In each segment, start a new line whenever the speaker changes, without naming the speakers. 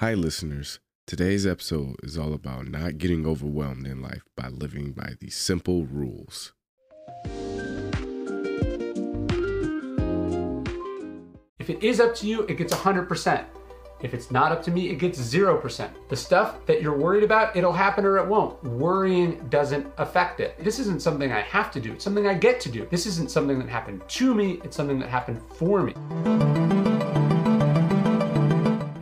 Hi, listeners. Today's episode is all about not getting overwhelmed in life by living by these simple rules.
If it is up to you, it gets 100%. If it's not up to me, it gets 0%. The stuff that you're worried about, it'll happen or it won't. Worrying doesn't affect it. This isn't something I have to do, it's something I get to do. This isn't something that happened to me, it's something that happened for me.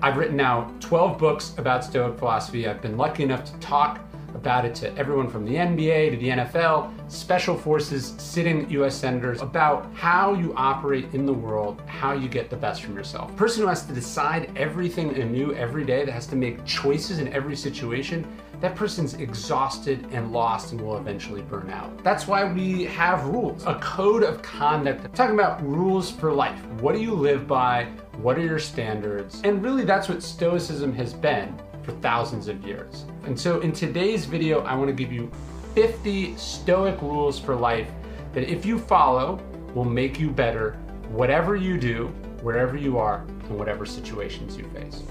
I've written now 12 books about Stoic philosophy. I've been lucky enough to talk about it to everyone from the NBA to the NFL, special forces, sitting US senators, about how you operate in the world, how you get the best from yourself. Person who has to decide everything anew every day, that has to make choices in every situation, that person's exhausted and lost and will eventually burn out. That's why we have rules, a code of conduct. I'm talking about rules for life. What do you live by? What are your standards? And really, that's what Stoicism has been for thousands of years. And so, in today's video, I want to give you 50 Stoic rules for life that, if you follow, will make you better, whatever you do, wherever you are, and whatever situations you face.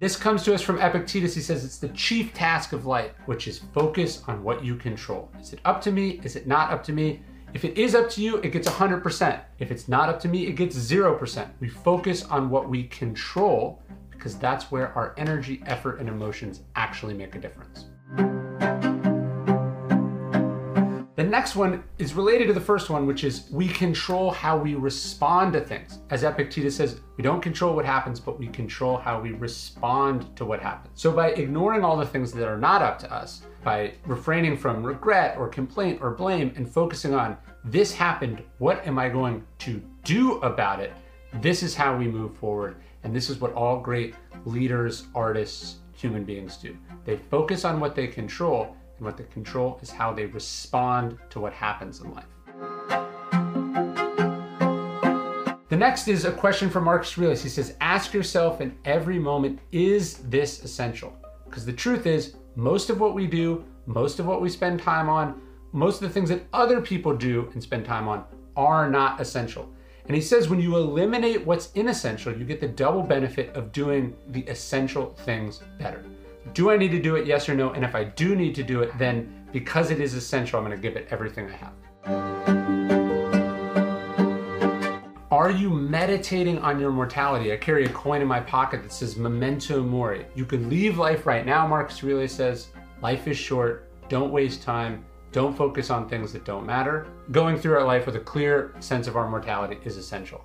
This comes to us from Epictetus. He says it's the chief task of life, which is focus on what you control. Is it up to me? Is it not up to me? If it is up to you, it gets 100%. If it's not up to me, it gets 0%. We focus on what we control because that's where our energy, effort, and emotions actually make a difference. The next one is related to the first one, which is we control how we respond to things. As Epictetus says, we don't control what happens, but we control how we respond to what happens. So by ignoring all the things that are not up to us, by refraining from regret or complaint or blame and focusing on this happened, what am I going to do about it? This is how we move forward. And this is what all great leaders, artists, human beings do. They focus on what they control and what they control is how they respond to what happens in life. The next is a question from Marcus Aurelius. He says, Ask yourself in every moment, is this essential? Because the truth is, most of what we do, most of what we spend time on, most of the things that other people do and spend time on are not essential. And he says when you eliminate what's inessential, you get the double benefit of doing the essential things better. Do I need to do it? Yes or no? And if I do need to do it, then because it is essential, I'm going to give it everything I have. Are you meditating on your mortality? I carry a coin in my pocket that says memento mori. You can leave life right now, Marcus Aurelius says. Life is short. Don't waste time. Don't focus on things that don't matter. Going through our life with a clear sense of our mortality is essential.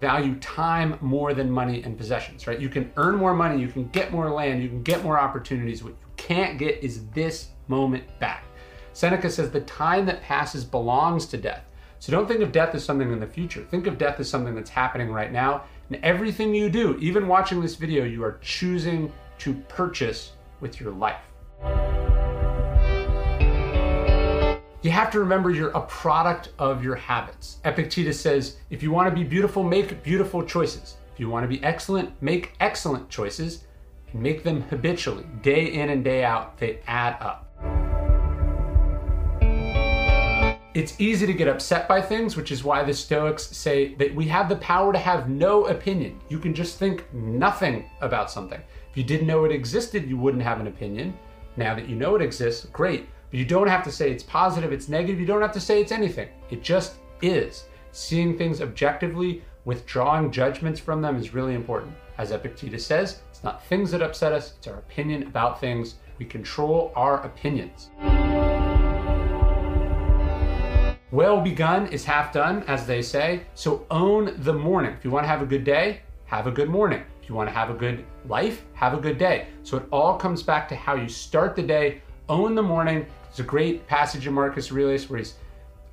Value time more than money and possessions, right? You can earn more money, you can get more land, you can get more opportunities. What you can't get is this moment back. Seneca says the time that passes belongs to death. So don't think of death as something in the future. Think of death as something that's happening right now. And everything you do, even watching this video, you are choosing to purchase with your life. You have to remember you're a product of your habits. Epictetus says if you want to be beautiful, make beautiful choices. If you want to be excellent, make excellent choices and make them habitually, day in and day out. They add up. It's easy to get upset by things, which is why the Stoics say that we have the power to have no opinion. You can just think nothing about something. If you didn't know it existed, you wouldn't have an opinion. Now that you know it exists, great. But you don't have to say it's positive, it's negative, you don't have to say it's anything. It just is. Seeing things objectively, withdrawing judgments from them is really important. As Epictetus says, it's not things that upset us, it's our opinion about things. We control our opinions. Well begun is half done, as they say. So own the morning. If you want to have a good day, have a good morning. If you want to have a good life, have a good day. So it all comes back to how you start the day, own the morning. It's a great passage in Marcus Aurelius where he's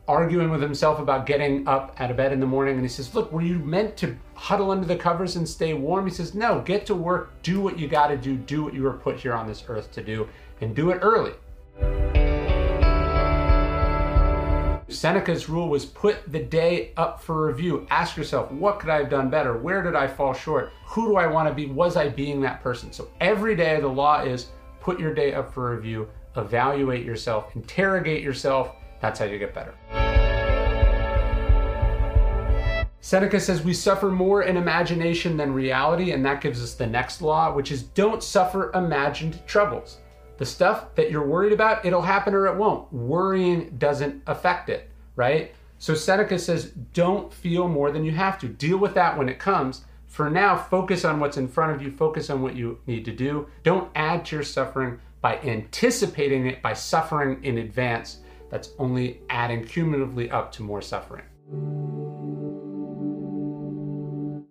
arguing with himself about getting up out of bed in the morning. And he says, Look, were you meant to huddle under the covers and stay warm? He says, No, get to work, do what you got to do, do what you were put here on this earth to do, and do it early. Seneca's rule was put the day up for review. Ask yourself, what could I have done better? Where did I fall short? Who do I want to be? Was I being that person? So every day the law is put your day up for review, evaluate yourself, interrogate yourself. That's how you get better. Seneca says we suffer more in imagination than reality, and that gives us the next law, which is don't suffer imagined troubles. The stuff that you're worried about, it'll happen or it won't. Worrying doesn't affect it, right? So Seneca says don't feel more than you have to. Deal with that when it comes. For now, focus on what's in front of you, focus on what you need to do. Don't add to your suffering by anticipating it, by suffering in advance. That's only adding cumulatively up to more suffering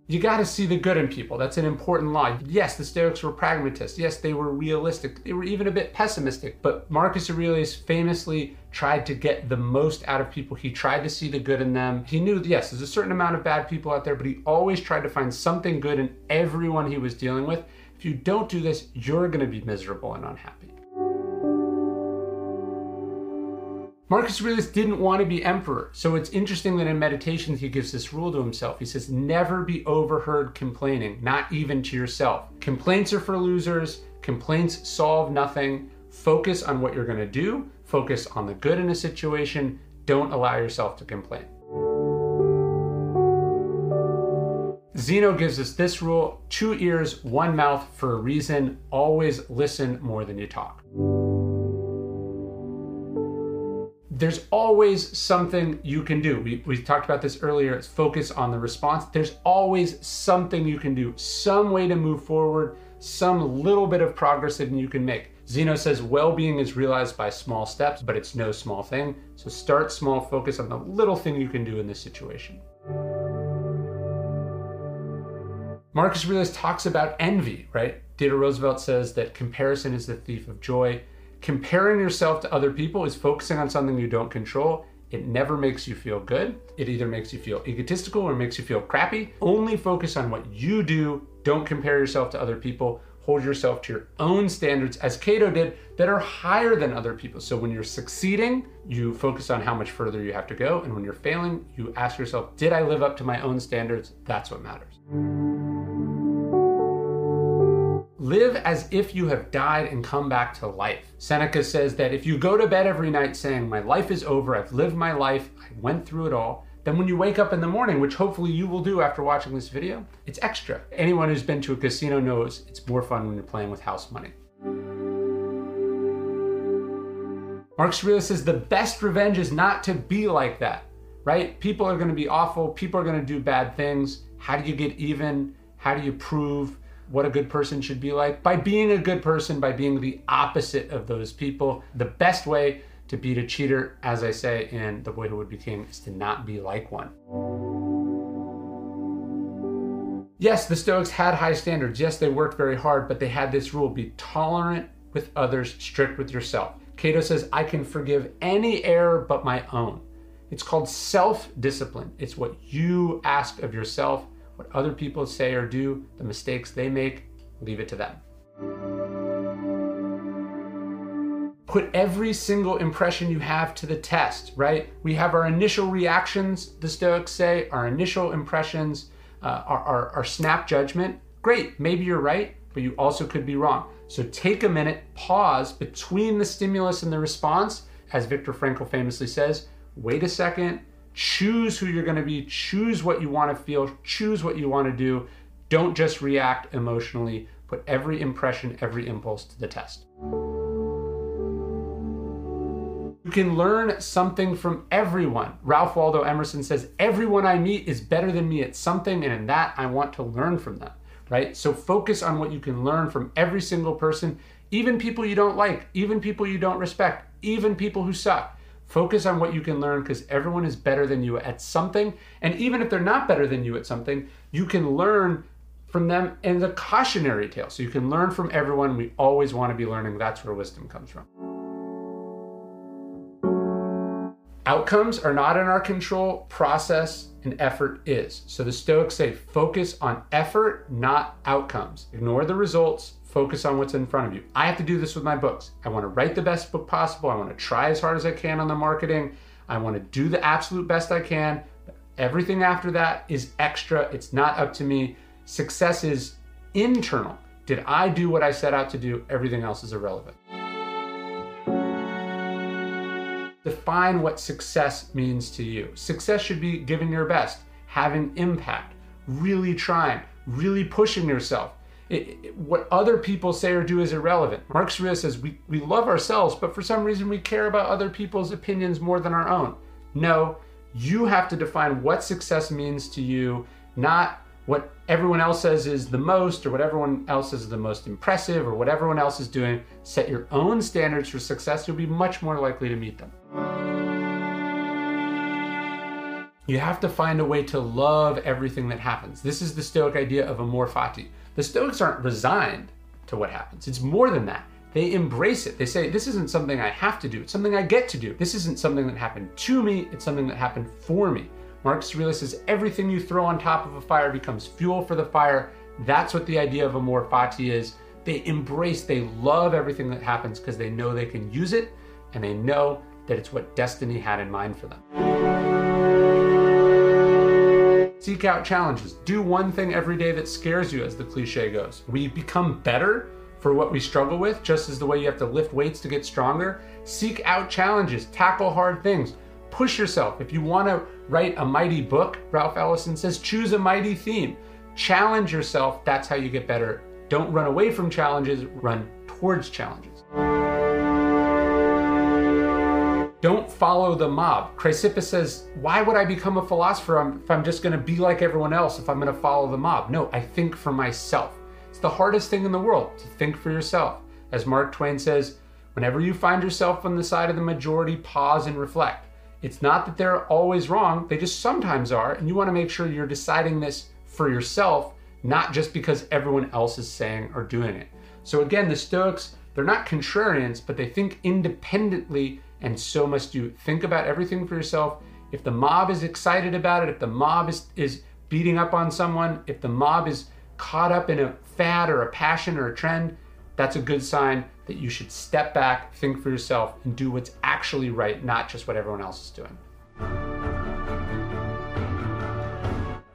you got to see the good in people. That's an important law. Yes, the Stoics were pragmatists. Yes, they were realistic. They were even a bit pessimistic. But Marcus Aurelius famously tried to get the most out of people. He tried to see the good in them. He knew, yes, there's a certain amount of bad people out there, but he always tried to find something good in everyone he was dealing with. If you don't do this, you're going to be miserable and unhappy. Marcus Aurelius didn't want to be emperor, so it's interesting that in Meditations he gives this rule to himself. He says, Never be overheard complaining, not even to yourself. Complaints are for losers, complaints solve nothing. Focus on what you're going to do, focus on the good in a situation, don't allow yourself to complain. Zeno gives us this rule two ears, one mouth for a reason. Always listen more than you talk. there's always something you can do. We, we talked about this earlier. It's focus on the response. There's always something you can do, some way to move forward, some little bit of progress that you can make. Zeno says well being is realized by small steps, but it's no small thing. So start small, focus on the little thing you can do in this situation. Marcus Aurelius talks about envy, right? Theodore Roosevelt says that comparison is the thief of joy. Comparing yourself to other people is focusing on something you don't control. It never makes you feel good. It either makes you feel egotistical or makes you feel crappy. Only focus on what you do. Don't compare yourself to other people. Hold yourself to your own standards, as Cato did, that are higher than other people. So when you're succeeding, you focus on how much further you have to go. And when you're failing, you ask yourself, did I live up to my own standards? That's what matters. Live as if you have died and come back to life. Seneca says that if you go to bed every night saying, My life is over, I've lived my life, I went through it all, then when you wake up in the morning, which hopefully you will do after watching this video, it's extra. Anyone who's been to a casino knows it's more fun when you're playing with house money. Marcus Aurelius says the best revenge is not to be like that, right? People are going to be awful. People are going to do bad things. How do you get even? How do you prove? What a good person should be like by being a good person, by being the opposite of those people. The best way to beat a cheater, as I say in The Boy Who Would Be King, is to not be like one. Yes, the Stoics had high standards. Yes, they worked very hard, but they had this rule be tolerant with others, strict with yourself. Cato says, I can forgive any error but my own. It's called self discipline. It's what you ask of yourself what other people say or do, the mistakes they make, leave it to them. Put every single impression you have to the test, right? We have our initial reactions, the Stoics say, our initial impressions, uh, our, our, our snap judgment. Great, maybe you're right, but you also could be wrong. So take a minute, pause between the stimulus and the response, as Viktor Frankl famously says, wait a second, choose who you're going to be, choose what you want to feel, choose what you want to do. Don't just react emotionally. Put every impression, every impulse to the test. You can learn something from everyone. Ralph Waldo Emerson says, Everyone I meet is better than me at something, and in that I want to learn from them, right? So focus on what you can learn from every single person, even people you don't like, even people you don't respect, even people who suck. Focus on what you can learn because everyone is better than you at something. And even if they're not better than you at something, you can learn from them in the cautionary tale. So you can learn from everyone. We always want to be learning. That's where wisdom comes from. Outcomes are not in our control, process and effort is. So the Stoics say focus on effort, not outcomes. Ignore the results, focus on what's in front of you. I have to do this with my books. I want to write the best book possible. I want to try as hard as I can on the marketing. I want to do the absolute best I can. Everything after that is extra. It's not up to me. Success is internal. Did I do what I set out to do? Everything else is irrelevant. Define what success means to you. Success should be giving your best having impact, really trying, really pushing yourself. It, it, what other people say or do is irrelevant. Marcus Aurelius says we, we love ourselves, but for some reason we care about other people's opinions more than our own. No, you have to define what success means to you, not what everyone else says is the most or what everyone else is the most impressive or what everyone else is doing. Set your own standards for success, you'll be much more likely to meet them. You have to find a way to love everything that happens. This is the Stoic idea of amor fati. The Stoics aren't resigned to what happens, it's more than that. They embrace it. They say, This isn't something I have to do, it's something I get to do. This isn't something that happened to me, it's something that happened for me. Marcus Aurelius says, Everything you throw on top of a fire becomes fuel for the fire. That's what the idea of amor fati is. They embrace, they love everything that happens because they know they can use it and they know that it's what destiny had in mind for them. Seek out challenges. Do one thing every day that scares you, as the cliche goes. We become better for what we struggle with, just as the way you have to lift weights to get stronger. Seek out challenges, tackle hard things, push yourself. If you want to write a mighty book, Ralph Ellison says, choose a mighty theme. Challenge yourself. That's how you get better. Don't run away from challenges, run towards challenges. Don't follow the mob. Chrysippus says, Why would I become a philosopher if I'm just going to be like everyone else, if I'm going to follow the mob? No, I think for myself. It's the hardest thing in the world to think for yourself. As Mark Twain says, whenever you find yourself on the side of the majority, pause and reflect. It's not that they're always wrong, they just sometimes are, and you want to make sure you're deciding this for yourself, not just because everyone else is saying or doing it. So, again, the Stoics, they're not contrarians, but they think independently and so must you. Think about everything for yourself. If the mob is excited about it, if the mob is, is beating up on someone, if the mob is caught up in a fad or a passion or a trend, that's a good sign that you should step back, think for yourself, and do what's actually right, not just what everyone else is doing.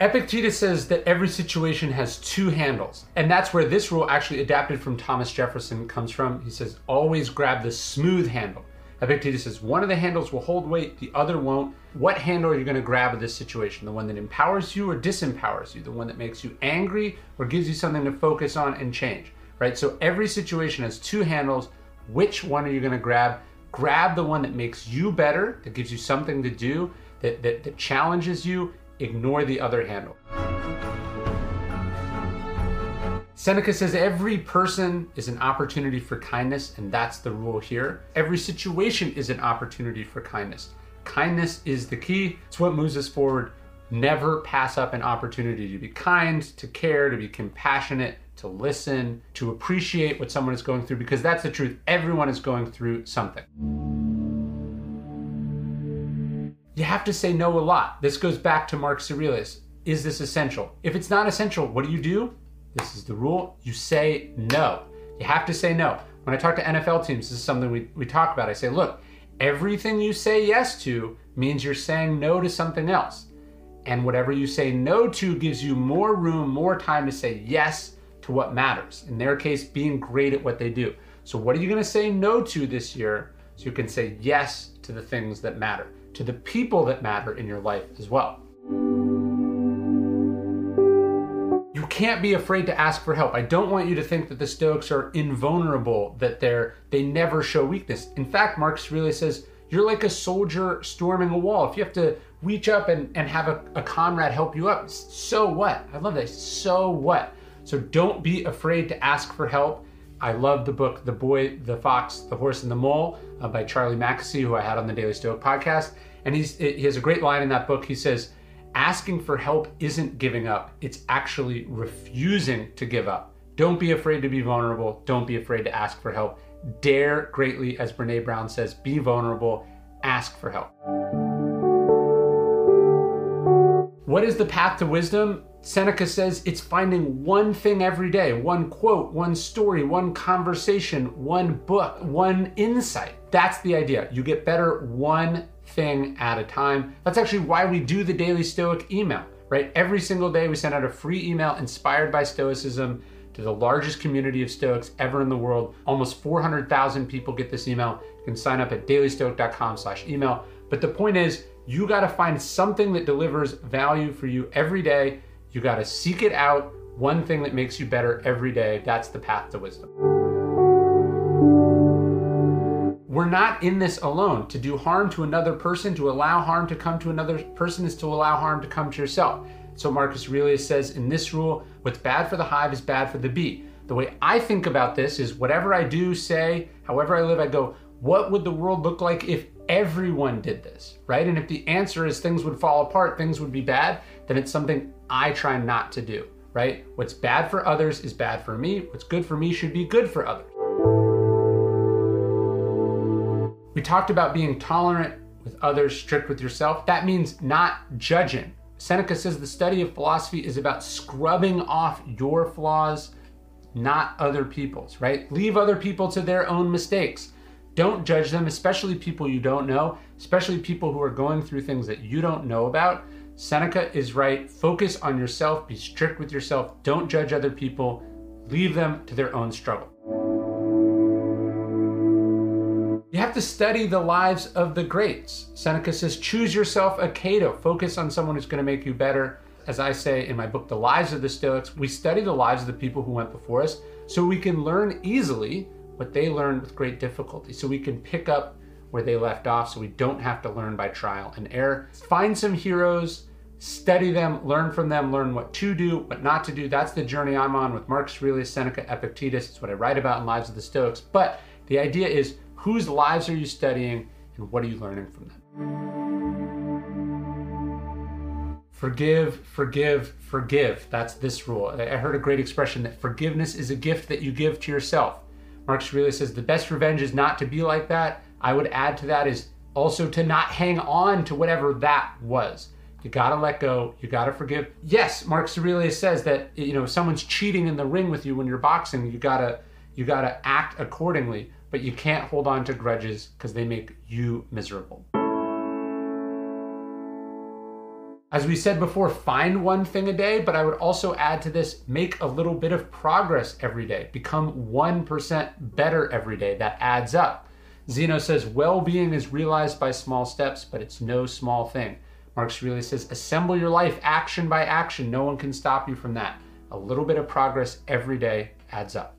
Epictetus says that every situation has two handles, and that's where this rule, actually adapted from Thomas Jefferson, comes from. He says, always grab the smooth handle. Epictetus says one of the handles will hold weight, the other won't. What handle are you going to grab in this situation? The one that empowers you or disempowers you? The one that makes you angry or gives you something to focus on and change? Right? So every situation has two handles. Which one are you going to grab? Grab the one that makes you better, that gives you something to do, that, that, that challenges you. Ignore the other handle. Seneca says every person is an opportunity for kindness, and that's the rule here. Every situation is an opportunity for kindness. Kindness is the key, it's what moves us forward. Never pass up an opportunity to be kind, to care, to be compassionate, to listen, to appreciate what someone is going through, because that's the truth. Everyone is going through something. You have to say no a lot. This goes back to Marcus Aurelius. Is this essential? If it's not essential, what do you do? This is the rule. You say no. You have to say no. When I talk to NFL teams, this is something we, we talk about. I say, look, everything you say yes to means you're saying no to something else. And whatever you say no to gives you more room, more time to say yes to what matters. In their case, being great at what they do. So, what are you going to say no to this year so you can say yes to the things that matter, to the people that matter in your life as well? Can't be afraid to ask for help. I don't want you to think that the Stoics are invulnerable, that they're they never show weakness. In fact, Marcus Aurelius says you're like a soldier storming a wall. If you have to reach up and, and have a, a comrade help you up, so what? I love that. So what? So don't be afraid to ask for help. I love the book The Boy, the Fox, the Horse, and the Mole uh, by Charlie Mackesy, who I had on the Daily Stoic podcast. And he's, he has a great line in that book. He says, asking for help isn't giving up, it's actually refusing to give up. Don't be afraid to be vulnerable. Don't be afraid to ask for help. Dare greatly, as Brene Brown says, be vulnerable, ask for help. What is the path to wisdom? Seneca says it's finding one thing every day, one quote, one story, one conversation, one book, one insight. That's the idea. You get better one thing at a time. That's actually why we do the Daily Stoic email, right? Every single day we send out a free email inspired by Stoicism to the largest community of Stoics ever in the world. Almost 400,000 people get this email. You can sign up at dailystoic.com slash email. But the point is, You got to find something that delivers value for you every day. You got to seek it out, one thing that makes you better every day. That's the path to wisdom. We're not in this alone. To do harm to another person, to allow harm to come to another person, is to allow harm to come to yourself. So Marcus Aurelius says in this rule, what's bad for the hive is bad for the bee. The way I think about this is whatever I do, say, however I live, I go, what would the world look like if everyone did this, right? And if the answer is things would fall apart, things would be bad, then it's something I try not to do, right? What's bad for others is bad for me. What's good for me should be good for others. We talked about being tolerant with others, strict with yourself. That means not judging. Seneca says the study of philosophy is about scrubbing off your flaws, not other people's, right? Leave other people to their own mistakes. Don't judge them, especially people you don't know, especially people who are going through things that you don't know about. Seneca is right. Focus on yourself, be strict with yourself, don't judge other people, leave them to their own struggle. You have to study the lives of the greats. Seneca says, choose yourself a Cato. Focus on someone who's going to make you better. As I say in my book, The Lives of the Stoics, we study the lives of the people who went before us so we can learn easily what they learned with great difficulty. So we can pick up where they left off so we don't have to learn by trial and error. Find some heroes, study them, learn from them, learn what to do, what not to do. That's the journey I'm on with Marcus Aurelius, Seneca, Epictetus. It's what I write about in Lives of the Stoics. But the idea is whose lives are you studying and what are you learning from them? Forgive, forgive, forgive. That's this rule. I heard a great expression that forgiveness is a gift that you give to yourself. Marcus Aurelius says the best revenge is not to be like that. I would add to that is also to not hang on to whatever that was. You gotta let go. You gotta forgive. Yes, Marcus Aurelius says that you know if someone's cheating in the ring with you when you're boxing, you gotta you gotta act accordingly. But you can't hold on to grudges because they make you miserable. As we said before, find one thing a day, but I would also add to this make a little bit of progress every day. Become 1% better every day. That adds up. Zeno says, well being is realized by small steps, but it's no small thing. Marcus Aurelius says, assemble your life action by action. No one can stop you from that. A little bit of progress every day adds up.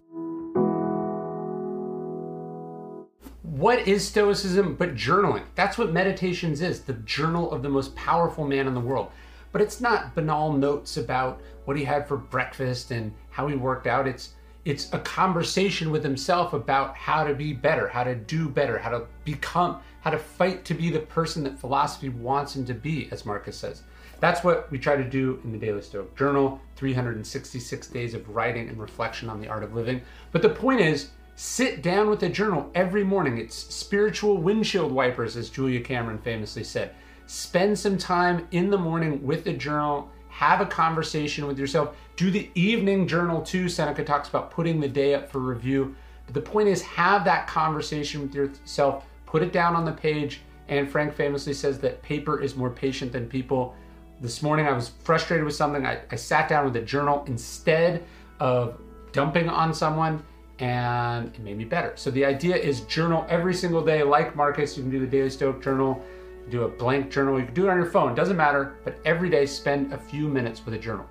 What is Stoicism but journaling? That's what Meditations is the journal of the most powerful man in the world. But it's not banal notes about what he had for breakfast and how he worked out. It's it's a conversation with himself about how to be better, how to do better, how to become, how to fight to be the person that philosophy wants him to be, as Marcus says. That's what we try to do in the Daily Stoic Journal 366 days of writing and reflection on the art of living. But the point is, Sit down with a journal every morning. It's spiritual windshield wipers, as Julia Cameron famously said. Spend some time in the morning with a journal. Have a conversation with yourself. Do the evening journal too. Seneca talks about putting the day up for review. But the point is, have that conversation with yourself. Put it down on the page. Anne Frank famously says that paper is more patient than people. This morning I was frustrated with something. I, I sat down with a journal instead of dumping on someone and it made me better. So the idea is journal every single day, like Marcus. You can do the Daily Stoic Journal, do a blank journal. You can do it on your phone, doesn't matter. But every day, spend a few minutes with a journal.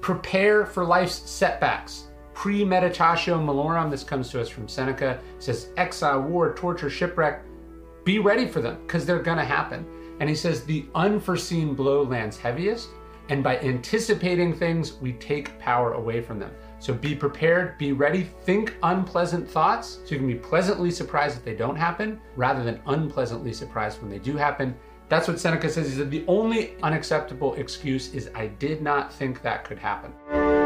Prepare for life's setbacks. Premeditatio malorum. This comes to us from Seneca. It says exile, war, torture, shipwreck. Be ready for them because they're going to happen. And he says the unforeseen blow lands heaviest and by anticipating things, we take power away from them. So be prepared, be ready, think unpleasant thoughts so you can be pleasantly surprised if they don't happen rather than unpleasantly surprised when they do happen. That's what Seneca says. He said the only unacceptable excuse is I did not think that could happen.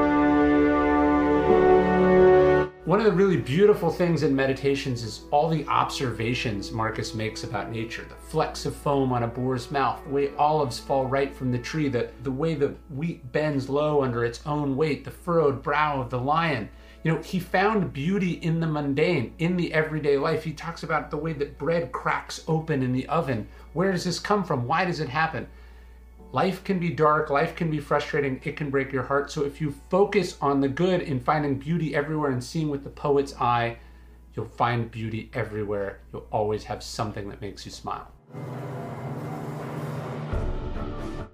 One of the really beautiful things in meditations is all the observations Marcus makes about nature. The flecks of foam on a boar's mouth, the way olives fall right from the tree, the, the way the wheat bends low under its own weight, the furrowed brow of the lion. You know, he found beauty in the mundane, in the everyday life. He talks about the way that bread cracks open in the oven. Where does this come from? Why does it happen? Life can be dark, life can be frustrating, it can break your heart. So if you focus on the good in finding beauty everywhere and seeing with the poet's eye, You'll find beauty everywhere. You'll always have something that makes you smile.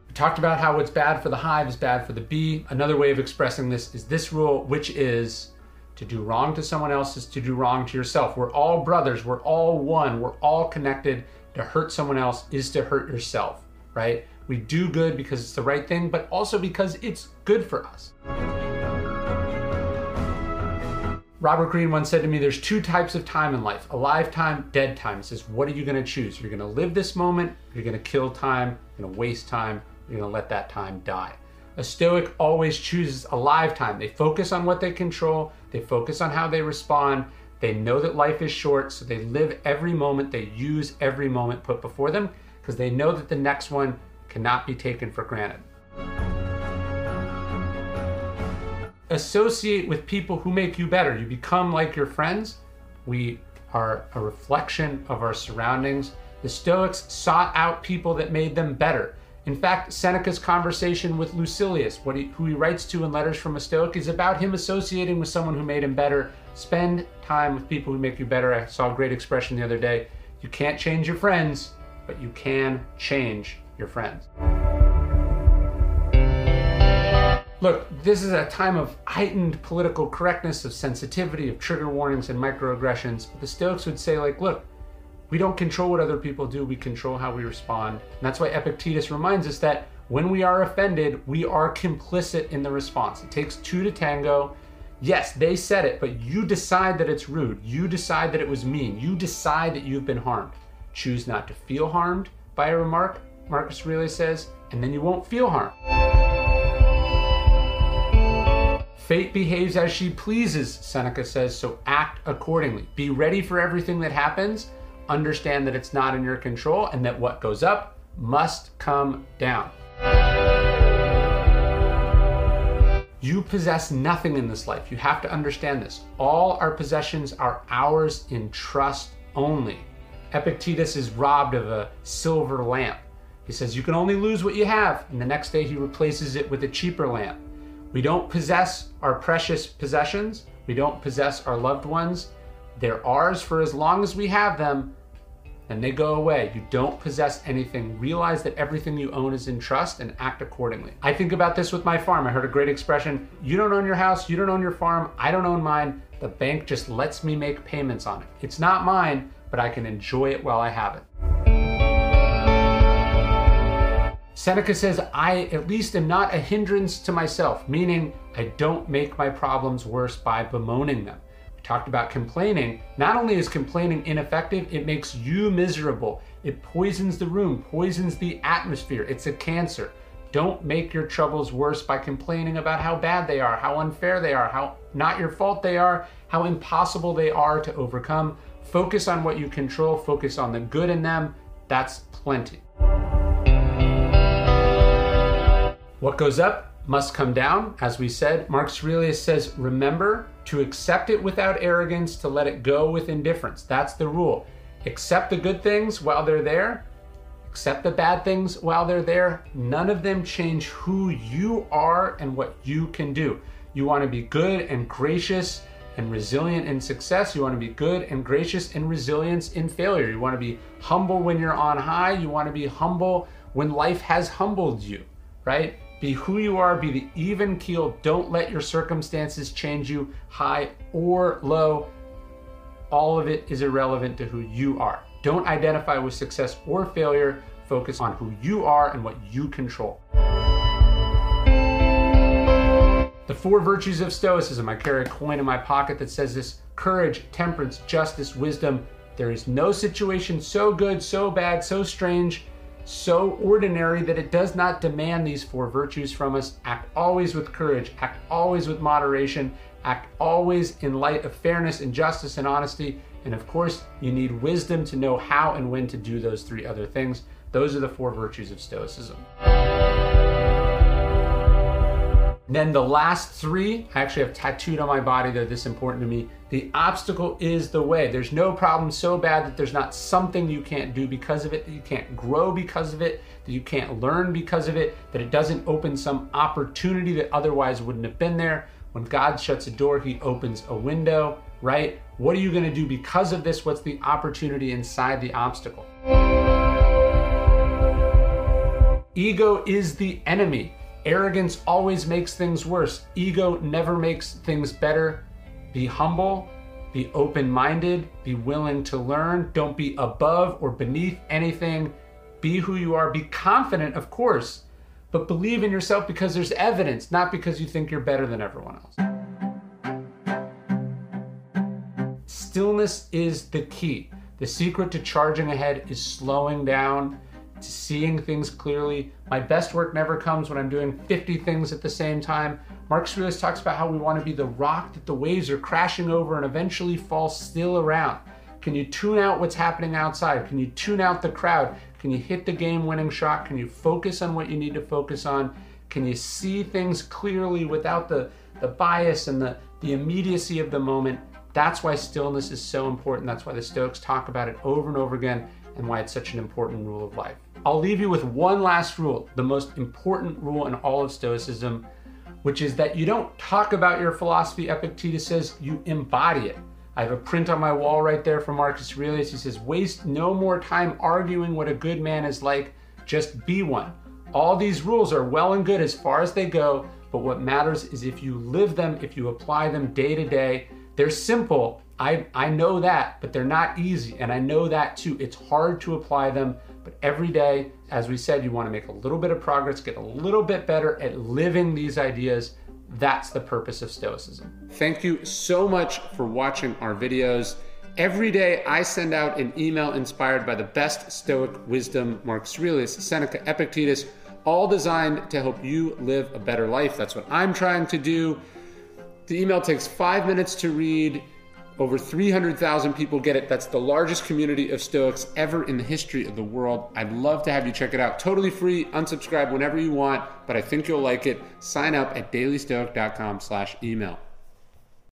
We talked about how what's bad for the hive is bad for the bee. Another way of expressing this is this rule, which is to do wrong to someone else is to do wrong to yourself. We're all brothers, we're all one, we're all connected. To hurt someone else is to hurt yourself, right? We do good because it's the right thing, but also because it's good for us. Robert Greene once said to me, There's two types of time in life alive time, dead time. He says, What are you going to choose? You're going to live this moment, you're going to kill time, you're going to waste time, you're going to let that time die. A Stoic always chooses a live time. They focus on what they control, they focus on how they respond. They know that life is short, so they live every moment, they use every moment put before them because they know that the next one cannot be taken for granted. associate with people who make you better. You become like your friends. We are a reflection of our surroundings. The Stoics sought out people that made them better. In fact, Seneca's conversation with Lucilius, he, who he writes to in Letters from a Stoic, is about him associating with someone who made him better. Spend time with people who make you better. I saw a great expression the other day. You can't change your friends, but you can change your friends. Look, this is a time of heightened political correctness, of sensitivity, of trigger warnings and microaggressions. But the Stoics would say, like, look, we don't control what other people do, we control how we respond. And that's why Epictetus reminds us that when we are offended, we are complicit in the response. It takes two to tango. Yes, they said it, but you decide that it's rude. You decide that it was mean. You decide that you've been harmed. Choose not to feel harmed by a remark, Marcus Aurelius says, and then you won't feel harm. Fate behaves as she pleases, Seneca says, so act accordingly. Be ready for everything that happens. Understand that it's not in your control and that what goes up must come down. You possess nothing in this life. You have to understand this. All our possessions are ours in trust only. Epictetus is robbed of a silver lamp. He says, You can only lose what you have. And the next day he replaces it with a cheaper lamp. We don't possess our precious possessions. We don't possess our loved ones. They're ours for as long as we have them, and they go away. You don't possess anything. Realize that everything you own is in trust and act accordingly. I think about this with my farm. I heard a great expression you don't own your house, you don't own your farm, I don't own mine. The bank just lets me make payments on it. It's not mine, but I can enjoy it while I have it. Seneca says, I at least am not a hindrance to myself, meaning I don't make my problems worse by bemoaning them. We talked about complaining. Not only is complaining ineffective, it makes you miserable. It poisons the room, poisons the atmosphere. It's a cancer. Don't make your troubles worse by complaining about how bad they are, how unfair they are, how not your fault they are, how impossible they are to overcome. Focus on what you control, focus on the good in them. That's plenty. What goes up must come down. As we said, Marcus Aurelius says, remember to accept it without arrogance, to let it go with indifference. That's the rule. Accept the good things while they're there, accept the bad things while they're there. None of them change who you are and what you can do. You want to be good and gracious and resilient in success. You want to be good and gracious and resilience in failure. You want to be humble when you're on high. You want to be humble when life has humbled you, right? Be who you are, be the even keel. Don't let your circumstances change you, high or low. All of it is irrelevant to who you are. Don't identify with success or failure. Focus on who you are and what you control. The four virtues of Stoicism. I carry a coin in my pocket that says this courage, temperance, justice, wisdom. There is no situation so good, so bad, so strange so ordinary that it does not demand these four virtues from us. Act always with courage, act always with moderation, act always in light of fairness and justice and honesty. And of course, you need wisdom to know how and when to do those three other things. Those are the four virtues of Stoicism. Then the last three, I actually have tattooed on my body. They're this important to me. The obstacle is the way. There's no problem so bad that there's not something you can't do because of it, that you can't grow because of it, that you can't learn because of it, that it doesn't open some opportunity that otherwise wouldn't have been there. When God shuts a door, he opens a window, right? What are you going to do because of this? What's the opportunity inside the obstacle? Ego is the enemy. Arrogance always makes things worse. Ego never makes things better. Be humble, be open minded, be willing to learn. Don't be above or beneath anything. Be who you are. Be confident, of course, but believe in yourself because there's evidence, not because you think you're better than everyone else. Stillness is the key. The secret to charging ahead is slowing down, seeing things clearly. My best work never comes when I'm doing 50 things at the same time. Mark Aurelius talks about how we want to be the rock that the waves are crashing over and eventually fall still around. Can you tune out what's happening outside? Can you tune out the crowd? Can you hit the game winning shot? Can you focus on what you need to focus on? Can you see things clearly without the, the bias and the, the immediacy of the moment? That's why stillness is so important. That's why the Stoics talk about it over and over again and why it's such an important rule of life. I'll leave you with one last rule, the most important rule in all of Stoicism, which is that you don't talk about your philosophy, Epictetus says, you embody it. I have a print on my wall right there from Marcus Aurelius. He says, Waste no more time arguing what a good man is like, just be one. All these rules are well and good as far as they go, but what matters is if you live them, if you apply them day to day. They're simple. I, I know that, but they're not easy. And I know that too. It's hard to apply them, but every day, as we said, you want to make a little bit of progress, get a little bit better at living these ideas that's the purpose of Stoicism. Thank you so much for watching our videos. Every day I send out an email inspired by the best Stoic wisdom, Marcus Aurelius, Seneca, Epictetus, all designed to help you live a better life. That's what I'm trying to do. The email takes five minutes to read. Over 300,000 people get it. That's the largest community of Stoics ever in the history of the world. I'd love to have you check it out. Totally free. Unsubscribe whenever you want, but I think you'll like it. Sign up at dailystoic.com slash email.